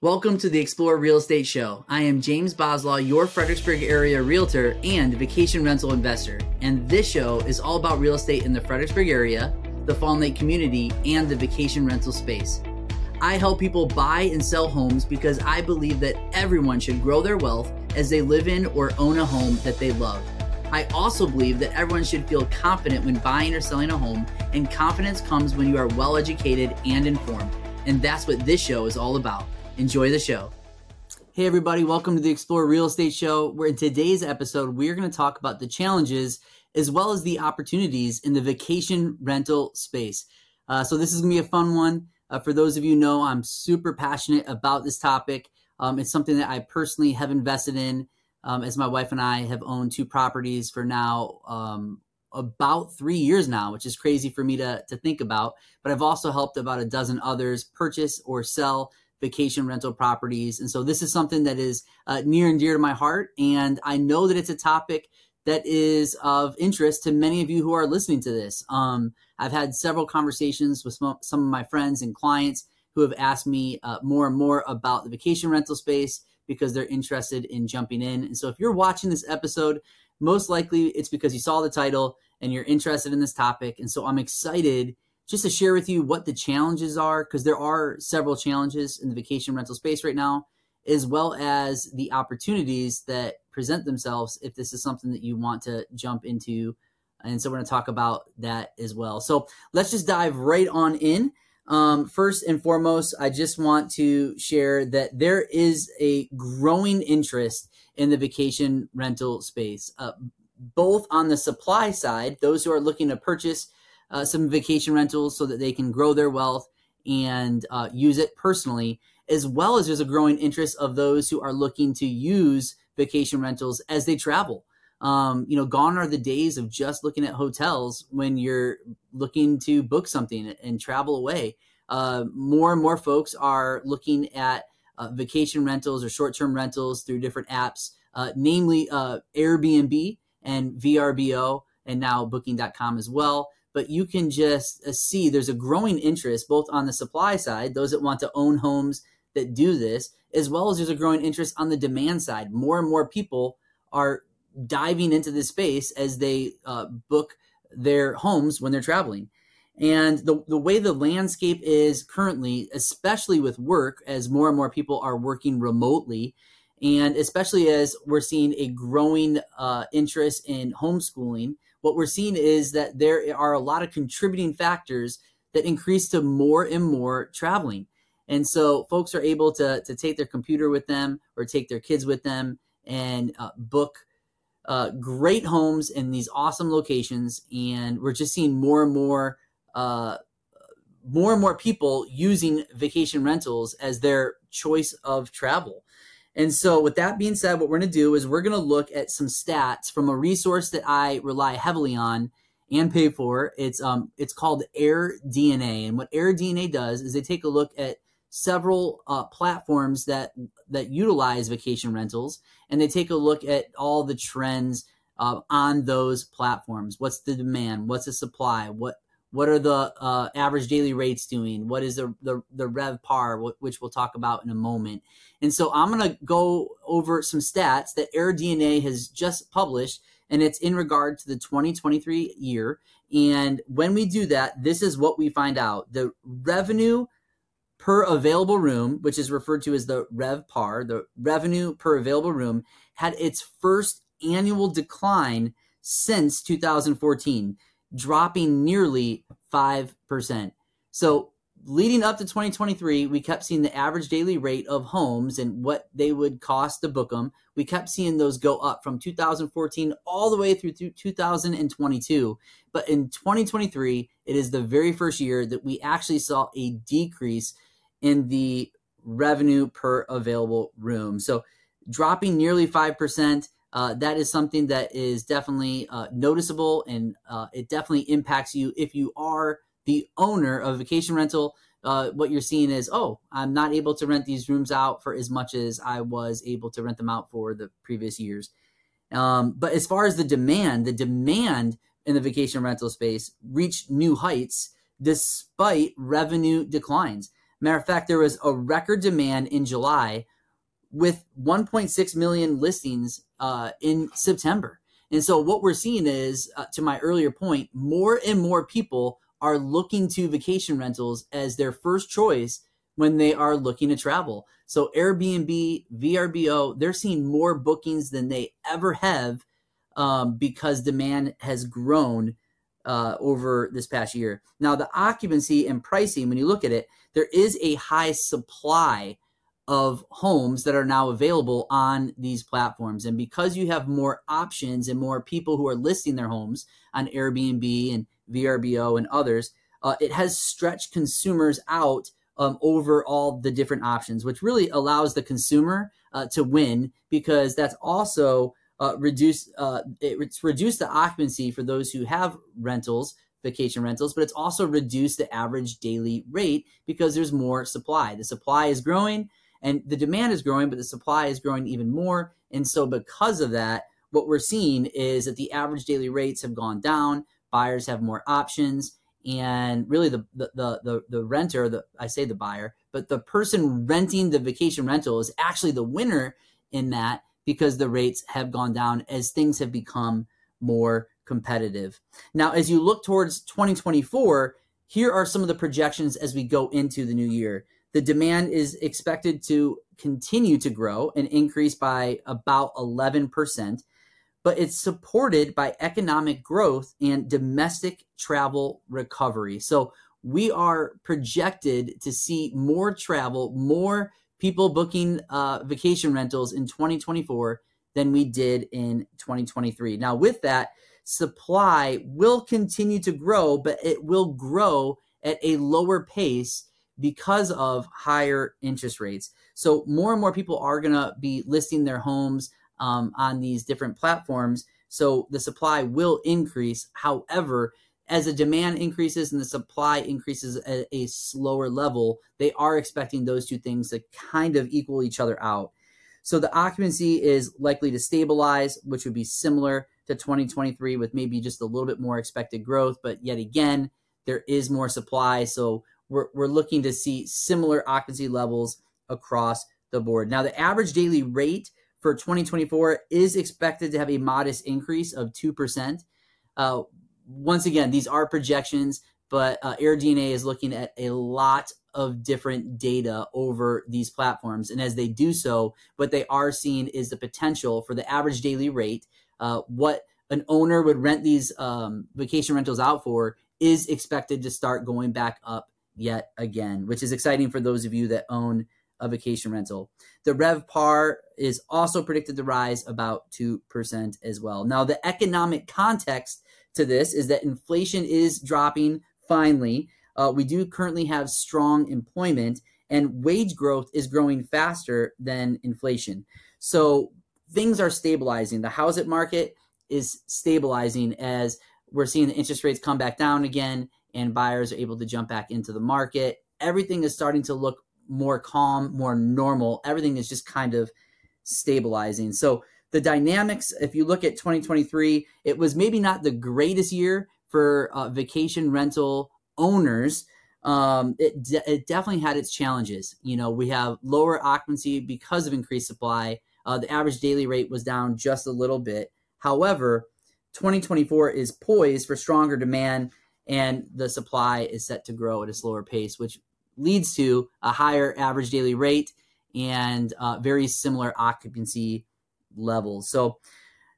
Welcome to the Explore Real Estate Show. I am James Boslaw, your Fredericksburg area realtor and vacation rental investor. And this show is all about real estate in the Fredericksburg area, the Fawn Lake community, and the vacation rental space. I help people buy and sell homes because I believe that everyone should grow their wealth as they live in or own a home that they love. I also believe that everyone should feel confident when buying or selling a home, and confidence comes when you are well educated and informed. And that's what this show is all about. Enjoy the show. Hey, everybody, welcome to the Explore Real Estate Show, where in today's episode, we're going to talk about the challenges as well as the opportunities in the vacation rental space. Uh, so, this is going to be a fun one. Uh, for those of you know, I'm super passionate about this topic. Um, it's something that I personally have invested in, um, as my wife and I have owned two properties for now um, about three years now, which is crazy for me to, to think about. But I've also helped about a dozen others purchase or sell vacation rental properties. And so this is something that is uh, near and dear to my heart. And I know that it's a topic that is of interest to many of you who are listening to this. Um, I've had several conversations with some, of my friends and clients who have asked me uh, more and more about the vacation rental space because they're interested in jumping in. And so if you're watching this episode, most likely it's because you saw the title and you're interested in this topic. And so I'm excited just to share with you what the challenges are, because there are several challenges in the vacation rental space right now, as well as the opportunities that present themselves if this is something that you want to jump into. And so we're going to talk about that as well. So let's just dive right on in. Um, first and foremost, I just want to share that there is a growing interest in the vacation rental space, uh, both on the supply side, those who are looking to purchase uh, some vacation rentals so that they can grow their wealth and uh, use it personally, as well as there's a growing interest of those who are looking to use vacation rentals as they travel. Um, you know, gone are the days of just looking at hotels when you're looking to book something and travel away. Uh, more and more folks are looking at uh, vacation rentals or short term rentals through different apps, uh, namely uh, Airbnb and VRBO, and now Booking.com as well but you can just uh, see there's a growing interest both on the supply side, those that want to own homes that do this, as well as there's a growing interest on the demand side. More and more people are diving into this space as they uh, book their homes when they're traveling. And the, the way the landscape is currently, especially with work, as more and more people are working remotely, and especially as we're seeing a growing uh, interest in homeschooling, what we're seeing is that there are a lot of contributing factors that increase to more and more traveling. And so folks are able to, to take their computer with them or take their kids with them and uh, book uh, great homes in these awesome locations. And we're just seeing more and more, uh, more and more people using vacation rentals as their choice of travel. And so, with that being said, what we're going to do is we're going to look at some stats from a resource that I rely heavily on and pay for. It's um it's called AirDNA, and what Air DNA does is they take a look at several uh, platforms that that utilize vacation rentals, and they take a look at all the trends uh, on those platforms. What's the demand? What's the supply? What what are the uh, average daily rates doing? What is the the, the Rev Par, which we'll talk about in a moment. And so I'm going to go over some stats that AirDNA has just published, and it's in regard to the 2023 year. And when we do that, this is what we find out: the revenue per available room, which is referred to as the Rev Par, the revenue per available room, had its first annual decline since 2014 dropping nearly 5%. So, leading up to 2023, we kept seeing the average daily rate of homes and what they would cost to book them. We kept seeing those go up from 2014 all the way through 2022. But in 2023, it is the very first year that we actually saw a decrease in the revenue per available room. So, dropping nearly 5% uh, that is something that is definitely uh, noticeable and uh, it definitely impacts you if you are the owner of a vacation rental. Uh, what you're seeing is, oh, I'm not able to rent these rooms out for as much as I was able to rent them out for the previous years. Um, but as far as the demand, the demand in the vacation rental space reached new heights despite revenue declines. Matter of fact, there was a record demand in July with 1.6 million listings uh, in September. And so what we're seeing is, uh, to my earlier point, more and more people are looking to vacation rentals as their first choice when they are looking to travel. So Airbnb, VRBO, they're seeing more bookings than they ever have um, because demand has grown uh, over this past year. Now, the occupancy and pricing, when you look at it, there is a high supply of homes that are now available on these platforms. And because you have more options and more people who are listing their homes on Airbnb and VRBO and others, uh, it has stretched consumers out um, over all the different options, which really allows the consumer uh, to win because that's also uh, reduce uh, it's reduced the occupancy for those who have rentals vacation rentals, but it's also reduced the average daily rate because there's more supply. The supply is growing and the demand is growing, but the supply is growing even more. And so, because of that, what we're seeing is that the average daily rates have gone down. Buyers have more options, and really, the the the the, renter, the I say the buyer, but the person renting the vacation rental is actually the winner in that because the rates have gone down as things have become more competitive. Now, as you look towards 2024, here are some of the projections as we go into the new year. The demand is expected to continue to grow and increase by about 11%, but it's supported by economic growth and domestic travel recovery. So we are projected to see more travel, more people booking uh, vacation rentals in 2024 than we did in 2023. Now, with that, supply will continue to grow, but it will grow at a lower pace because of higher interest rates. So, more and more people are going to be listing their homes um, on these different platforms. So, the supply will increase. However, as the demand increases and the supply increases at a slower level, they are expecting those two things to kind of equal each other out. So the occupancy is likely to stabilize, which would be similar to 2023 with maybe just a little bit more expected growth. But yet again, there is more supply. So we're, we're looking to see similar occupancy levels across the board. Now, the average daily rate for 2024 is expected to have a modest increase of 2%. Uh, once again, these are projections, but uh, AirDNA is looking at a lot of different data over these platforms. And as they do so, what they are seeing is the potential for the average daily rate, uh, what an owner would rent these um, vacation rentals out for, is expected to start going back up yet again, which is exciting for those of you that own a vacation rental. The RevPAR is also predicted to rise about 2% as well. Now, the economic context to this is that inflation is dropping finally. Uh, we do currently have strong employment, and wage growth is growing faster than inflation. So things are stabilizing. The housing market is stabilizing as we're seeing the interest rates come back down again and buyers are able to jump back into the market. Everything is starting to look more calm, more normal. Everything is just kind of stabilizing. So the dynamics, if you look at 2023, it was maybe not the greatest year for uh, vacation rental owners. Um, it, de- it definitely had its challenges. You know, we have lower occupancy because of increased supply. Uh, the average daily rate was down just a little bit. However, 2024 is poised for stronger demand, and the supply is set to grow at a slower pace, which leads to a higher average daily rate and uh, very similar occupancy levels. So,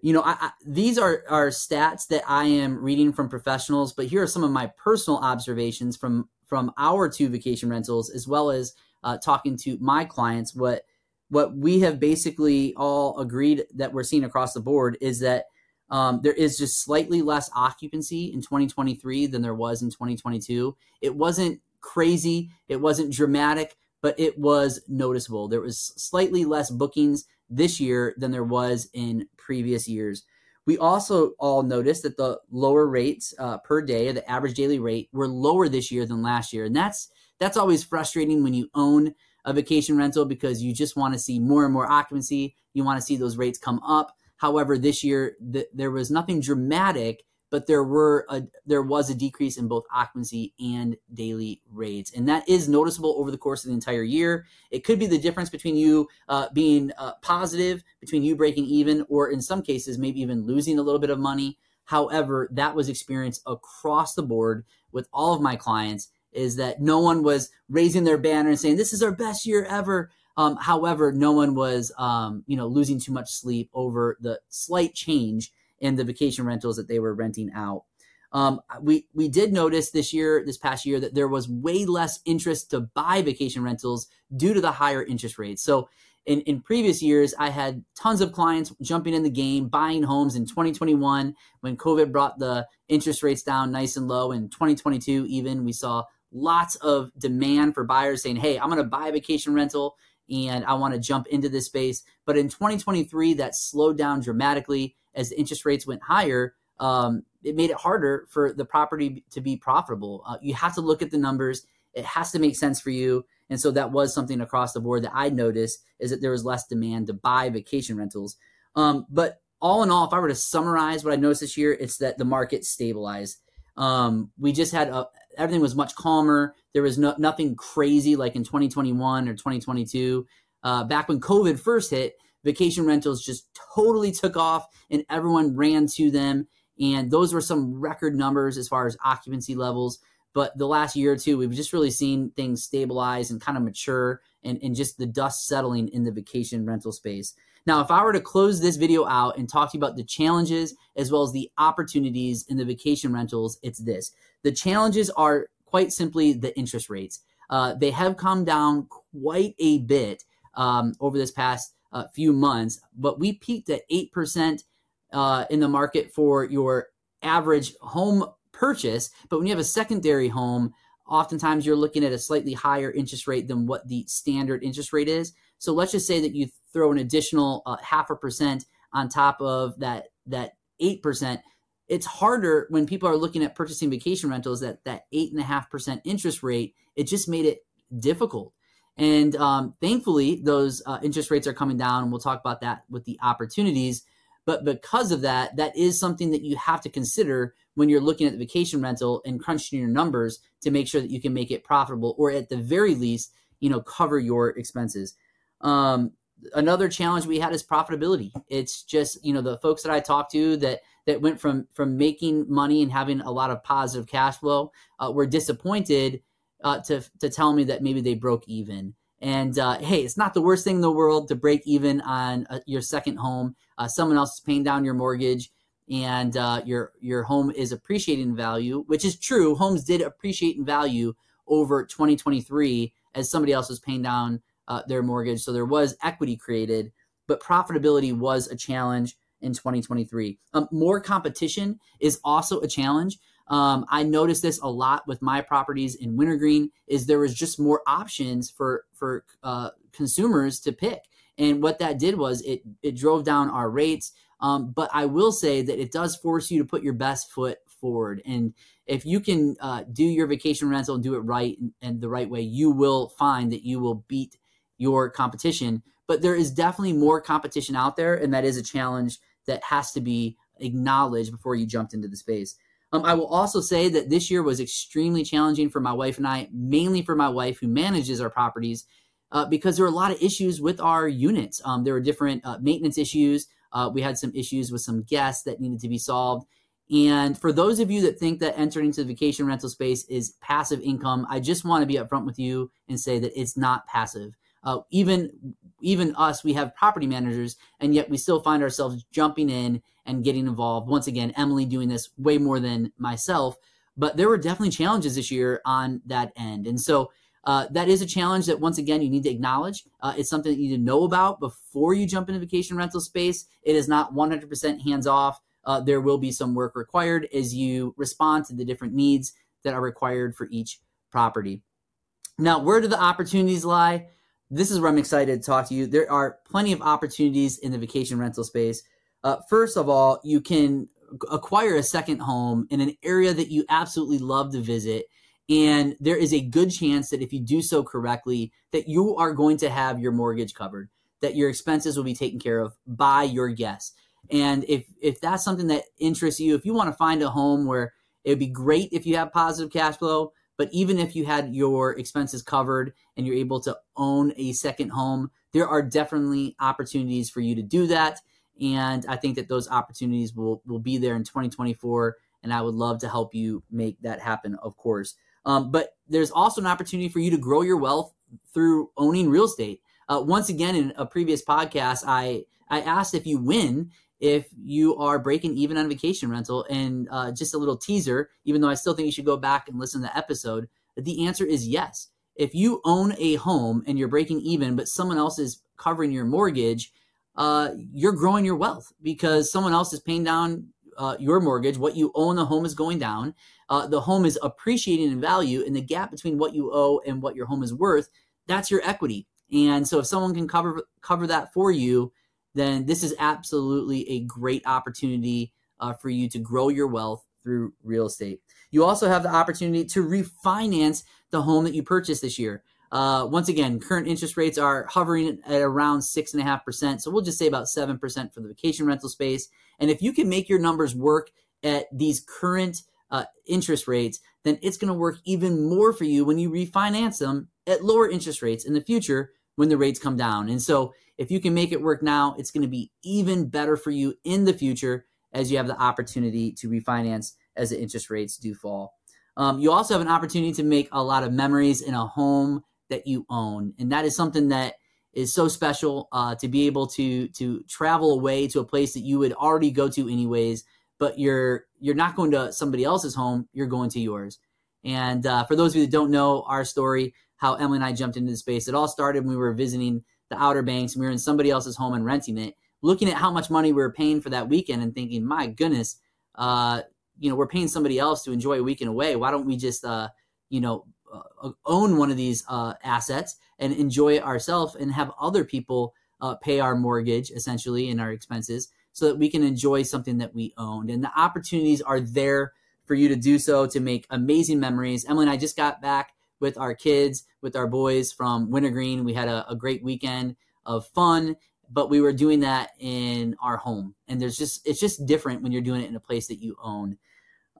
you know, I, I, these are, are stats that I am reading from professionals, but here are some of my personal observations from from our two vacation rentals, as well as uh, talking to my clients. What what we have basically all agreed that we're seeing across the board is that um, there is just slightly less occupancy in 2023 than there was in 2022. It wasn't crazy, it wasn't dramatic, but it was noticeable. There was slightly less bookings this year than there was in previous years. We also all noticed that the lower rates uh, per day, the average daily rate, were lower this year than last year, and that's that's always frustrating when you own a vacation rental because you just want to see more and more occupancy. You want to see those rates come up. However, this year th- there was nothing dramatic, but there were a, there was a decrease in both occupancy and daily rates, and that is noticeable over the course of the entire year. It could be the difference between you uh, being uh, positive, between you breaking even, or in some cases maybe even losing a little bit of money. However, that was experienced across the board with all of my clients. Is that no one was raising their banner and saying this is our best year ever um, however, no one was, um, you know, losing too much sleep over the slight change in the vacation rentals that they were renting out. Um, we we did notice this year, this past year, that there was way less interest to buy vacation rentals due to the higher interest rates. So, in, in previous years, I had tons of clients jumping in the game, buying homes in 2021 when COVID brought the interest rates down nice and low. In 2022, even we saw lots of demand for buyers saying, "Hey, I'm going to buy a vacation rental." And I want to jump into this space. But in 2023, that slowed down dramatically as the interest rates went higher. Um, it made it harder for the property to be profitable. Uh, you have to look at the numbers. It has to make sense for you. And so that was something across the board that I noticed is that there was less demand to buy vacation rentals. Um, but all in all, if I were to summarize what I noticed this year, it's that the market stabilized. Um, we just had a, everything was much calmer. There was no, nothing crazy like in 2021 or 2022. Uh, back when COVID first hit, vacation rentals just totally took off and everyone ran to them. And those were some record numbers as far as occupancy levels. But the last year or two, we've just really seen things stabilize and kind of mature and, and just the dust settling in the vacation rental space. Now, if I were to close this video out and talk to you about the challenges as well as the opportunities in the vacation rentals, it's this. The challenges are quite simply the interest rates. Uh, they have come down quite a bit um, over this past uh, few months, but we peaked at 8% uh, in the market for your average home purchase. But when you have a secondary home, oftentimes you're looking at a slightly higher interest rate than what the standard interest rate is. So let's just say that you throw an additional uh, half a percent on top of that that eight percent. It's harder when people are looking at purchasing vacation rentals that that eight and a half percent interest rate. It just made it difficult. And um, thankfully, those uh, interest rates are coming down, and we'll talk about that with the opportunities. But because of that, that is something that you have to consider when you're looking at the vacation rental and crunching your numbers to make sure that you can make it profitable, or at the very least, you know, cover your expenses. Um, another challenge we had is profitability. It's just you know the folks that I talked to that that went from from making money and having a lot of positive cash flow uh, were disappointed uh, to to tell me that maybe they broke even. And uh, hey, it's not the worst thing in the world to break even on uh, your second home. Uh, someone else is paying down your mortgage, and uh, your your home is appreciating in value, which is true. Homes did appreciate in value over 2023 as somebody else was paying down uh, their mortgage. So there was equity created, but profitability was a challenge in 2023. Um, more competition is also a challenge. Um, I noticed this a lot with my properties in Wintergreen. Is there was just more options for for uh, consumers to pick, and what that did was it it drove down our rates. Um, but I will say that it does force you to put your best foot forward, and if you can uh, do your vacation rental and do it right and, and the right way, you will find that you will beat your competition. But there is definitely more competition out there, and that is a challenge that has to be acknowledged before you jumped into the space. Um, I will also say that this year was extremely challenging for my wife and I, mainly for my wife who manages our properties, uh, because there were a lot of issues with our units. Um, there were different uh, maintenance issues. Uh, we had some issues with some guests that needed to be solved. And for those of you that think that entering into the vacation rental space is passive income, I just want to be upfront with you and say that it's not passive. Uh, even even us, we have property managers, and yet we still find ourselves jumping in and getting involved. Once again, Emily doing this way more than myself, but there were definitely challenges this year on that end, and so. Uh, that is a challenge that once again you need to acknowledge. Uh, it's something that you need to know about before you jump into vacation rental space. It is not 100% hands off. Uh, there will be some work required as you respond to the different needs that are required for each property. Now, where do the opportunities lie? This is where I'm excited to talk to you. There are plenty of opportunities in the vacation rental space. Uh, first of all, you can acquire a second home in an area that you absolutely love to visit. And there is a good chance that if you do so correctly, that you are going to have your mortgage covered, that your expenses will be taken care of by your guests. And if if that's something that interests you, if you want to find a home where it would be great if you have positive cash flow, but even if you had your expenses covered and you're able to own a second home, there are definitely opportunities for you to do that. And I think that those opportunities will, will be there in 2024. And I would love to help you make that happen, of course. Um, but there's also an opportunity for you to grow your wealth through owning real estate. Uh, once again, in a previous podcast, I I asked if you win if you are breaking even on vacation rental, and uh, just a little teaser. Even though I still think you should go back and listen to the episode, the answer is yes. If you own a home and you're breaking even, but someone else is covering your mortgage, uh, you're growing your wealth because someone else is paying down uh, your mortgage. What you owe in the home is going down. Uh, the home is appreciating in value, and the gap between what you owe and what your home is worth, that's your equity. And so, if someone can cover cover that for you, then this is absolutely a great opportunity uh, for you to grow your wealth through real estate. You also have the opportunity to refinance the home that you purchased this year. Uh, once again, current interest rates are hovering at around six and a half percent. So we'll just say about seven percent for the vacation rental space. And if you can make your numbers work at these current uh, interest rates, then it's going to work even more for you when you refinance them at lower interest rates in the future when the rates come down. And so if you can make it work now, it's going to be even better for you in the future as you have the opportunity to refinance as the interest rates do fall. Um, you also have an opportunity to make a lot of memories in a home that you own, and that is something that is so special uh, to be able to to travel away to a place that you would already go to anyways, but you're you're not going to somebody else's home; you're going to yours. And uh, for those of you that don't know our story, how Emily and I jumped into the space, it all started when we were visiting the Outer Banks. And we were in somebody else's home and renting it, looking at how much money we were paying for that weekend, and thinking, my goodness, uh, you know, we're paying somebody else to enjoy a weekend away. Why don't we just, uh, you know, uh, own one of these uh, assets and enjoy it ourselves and have other people uh, pay our mortgage essentially and our expenses so that we can enjoy something that we owned. And the opportunities are there for you to do so to make amazing memories. Emily and I just got back with our kids, with our boys from Wintergreen. We had a, a great weekend of fun but we were doing that in our home. And there's just it's just different when you're doing it in a place that you own.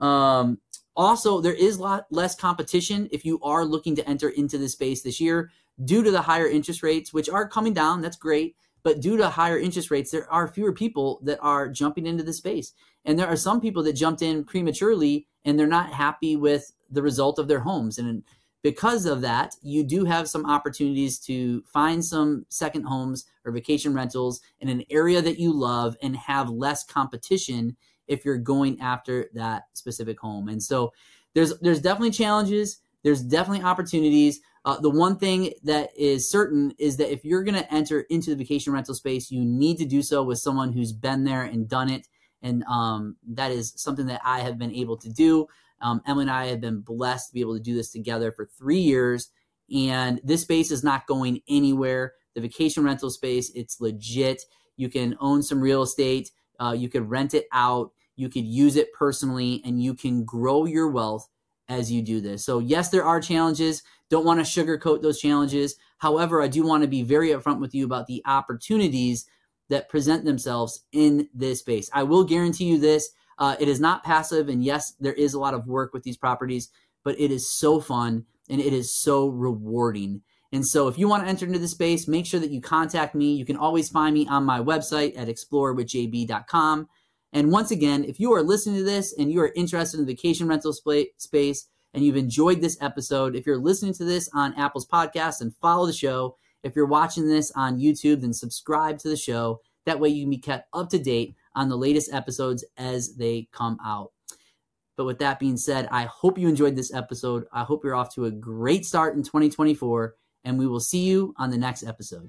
Um, also there is a lot less competition if you are looking to enter into this space this year due to the higher interest rates which are coming down. That's great. But due to higher interest rates there are fewer people that are jumping into the space. And there are some people that jumped in prematurely and they're not happy with the result of their homes. And because of that, you do have some opportunities to find some second homes or vacation rentals in an area that you love and have less competition if you're going after that specific home. And so there's there's definitely challenges, there's definitely opportunities. Uh, the one thing that is certain is that if you're going to enter into the vacation rental space, you need to do so with someone who's been there and done it. And um, that is something that I have been able to do. Um, Emily and I have been blessed to be able to do this together for three years, and this space is not going anywhere. The vacation rental space, it's legit. You can own some real estate, uh, you could rent it out, you could use it personally, and you can grow your wealth as you do this. So, yes, there are challenges. Don't want to sugarcoat those challenges. However, I do want to be very upfront with you about the opportunities that present themselves in this space. I will guarantee you this uh, it is not passive, and yes, there is a lot of work with these properties, but it is so fun and it is so rewarding. And so, if you want to enter into the space, make sure that you contact me. You can always find me on my website at explorewithjb.com. And once again, if you are listening to this and you are interested in the vacation rental space and you've enjoyed this episode, if you're listening to this on Apple's podcast, and follow the show. If you're watching this on YouTube, then subscribe to the show. That way you can be kept up to date on the latest episodes as they come out. But with that being said, I hope you enjoyed this episode. I hope you're off to a great start in 2024, and we will see you on the next episode.